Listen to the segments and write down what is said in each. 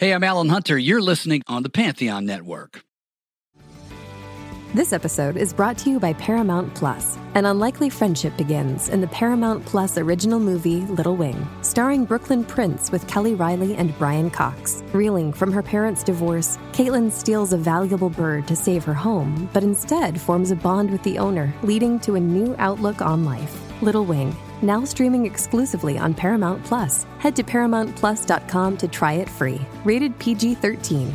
Hey, I'm Alan Hunter. You're listening on the Pantheon Network. This episode is brought to you by Paramount Plus. An unlikely friendship begins in the Paramount Plus original movie Little Wing, starring Brooklyn Prince with Kelly Reilly and Brian Cox. Reeling from her parents' divorce, Caitlin steals a valuable bird to save her home, but instead forms a bond with the owner, leading to a new outlook on life. Little Wing, now streaming exclusively on Paramount Plus. Head to ParamountPlus.com to try it free. Rated PG 13.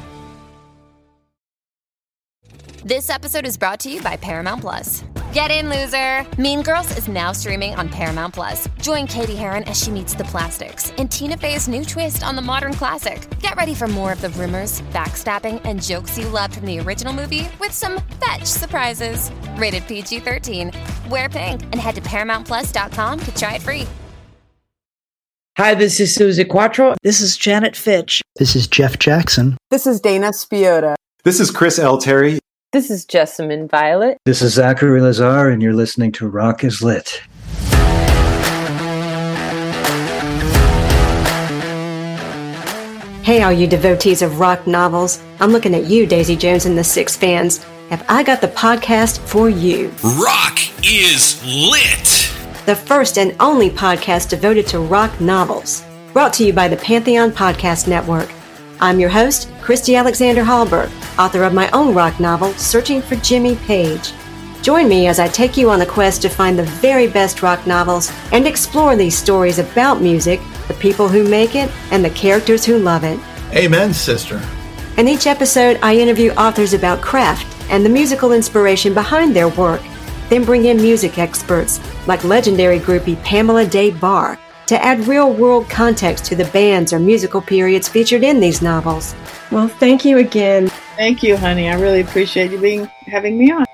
This episode is brought to you by Paramount Plus. Get in, loser! Mean Girls is now streaming on Paramount Plus. Join Cady Heron as she meets the plastics in Tina Fey's new twist on the modern classic. Get ready for more of the rumors, backstabbing, and jokes you loved from the original movie with some fetch surprises. Rated PG 13. Wear pink and head to ParamountPlus.com to try it free. Hi, this is Suzi Quatro. This is Janet Fitch. This is Jeff Jackson. This is Dana Spiotta. This is Chris L. Terry. This is Jessamyn Violet. This is Zachary Lazar, and you're listening to Rock is Lit. Hey, all you devotees of rock novels. I'm looking at you, Daisy Jones and the Six Fans. Have I got the podcast for you? Rock is Lit. The first and only podcast devoted to rock novels. Brought to you by the Pantheon Podcast Network. I'm your host, Christy Alexander Hallberg, author of my own rock novel, Searching for Jimmy Page. Join me as I take you on a quest to find the very best rock novels and explore these stories about music, the people who make it, and the characters who love it. Amen, sister. In each episode, I interview authors about craft and the musical inspiration behind their work, then bring in music experts like legendary groupie Pamela Des Barres to add real world context to the bands or musical periods featured in these novels. Well, thank you again. Thank you, honey. I really appreciate you being having me on.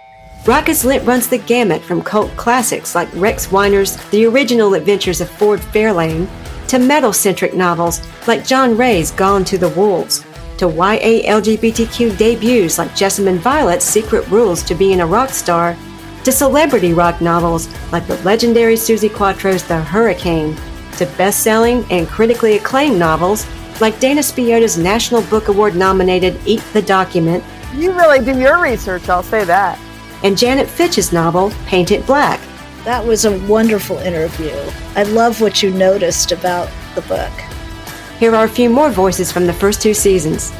Rock is Lit runs the gamut from cult classics like Rex Weiner's The Original Adventures of Ford Fairlane to metal centric novels like John Wray's Gone to the Wolves to YA LGBTQ debuts like Jessamyn Violet's Secret Rules to Being a Rock Star to celebrity rock novels like the legendary Suzi Quatro's The Hurricane to best selling and critically acclaimed novels like Dana Spiotta's National Book Award nominated Eat the Document. You really do your research, I'll say that. And Janet Fitch's novel, Paint It Black. That was a wonderful interview. I love what you noticed about the book. Here are a few more voices from the first two seasons.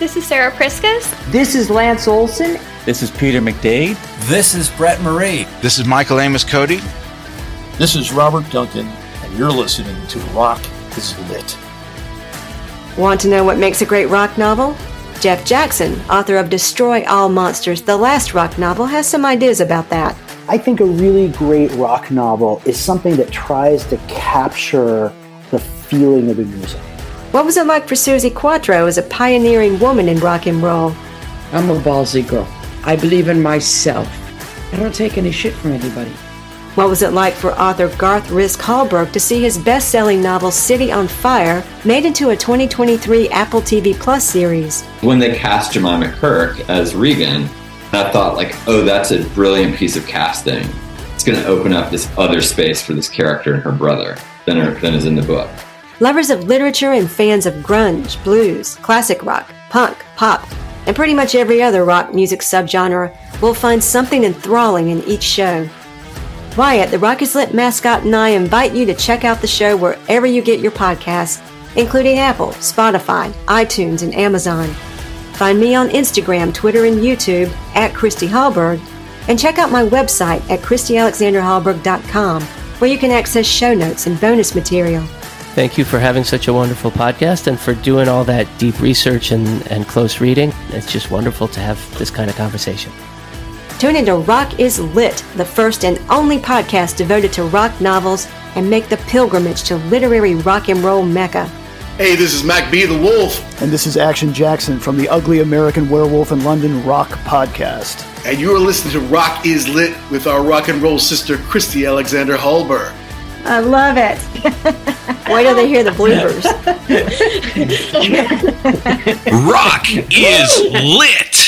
This is Sarah Priscus. This is Lance Olson. This is Peter McDade. This is Brett Marie. This is Michael Amos Cody. This is Robert Duncan, and you're listening to Rock is Lit. Want to know what makes a great rock novel? Jeff Jackson, author of Destroy All Monsters, the last rock novel, has some ideas about that. I think a really great rock novel is something that tries to capture the feeling of the music. What was it like for Suzi Quatro as a pioneering woman in rock and roll? I'm a ballsy girl. I believe in myself. I don't take any shit from anybody. What was it like for author Garth Risk Hallberg to see his best selling novel City on Fire made into a 2023 Apple TV Plus series? When they cast Jemima Kirk as Regan, I thought, like, oh, that's a brilliant piece of casting. It's going to open up this other space for this character and her brother than, than is in the book. Lovers of literature and fans of grunge, blues, classic rock, punk, pop, and pretty much every other rock music subgenre will find something enthralling in each show. Wyatt, the Rock is Lit mascot, and I invite you to check out the show wherever you get your podcasts, including Apple, Spotify, iTunes, and Amazon. Find me on Instagram, Twitter, and YouTube at Christy Hallberg, and check out my website at ChristyAlexanderHallberg.com, where you can access show notes and bonus material. Thank you for having such a wonderful podcast and for doing all that deep research and, and close reading. It's just wonderful to have this kind of conversation. Tune into Rock is Lit, the first and only podcast devoted to rock novels, and make the pilgrimage to literary rock and roll mecca. Hey, this is Mac B. the Wolf. And this is Action Jackson from the Ugly American Werewolf in London Rock podcast. And you are listening to Rock is Lit with our rock and roll sister, Christy Alexander Hallberg. I love it. Wait till they hear the bloopers. Rock is Lit.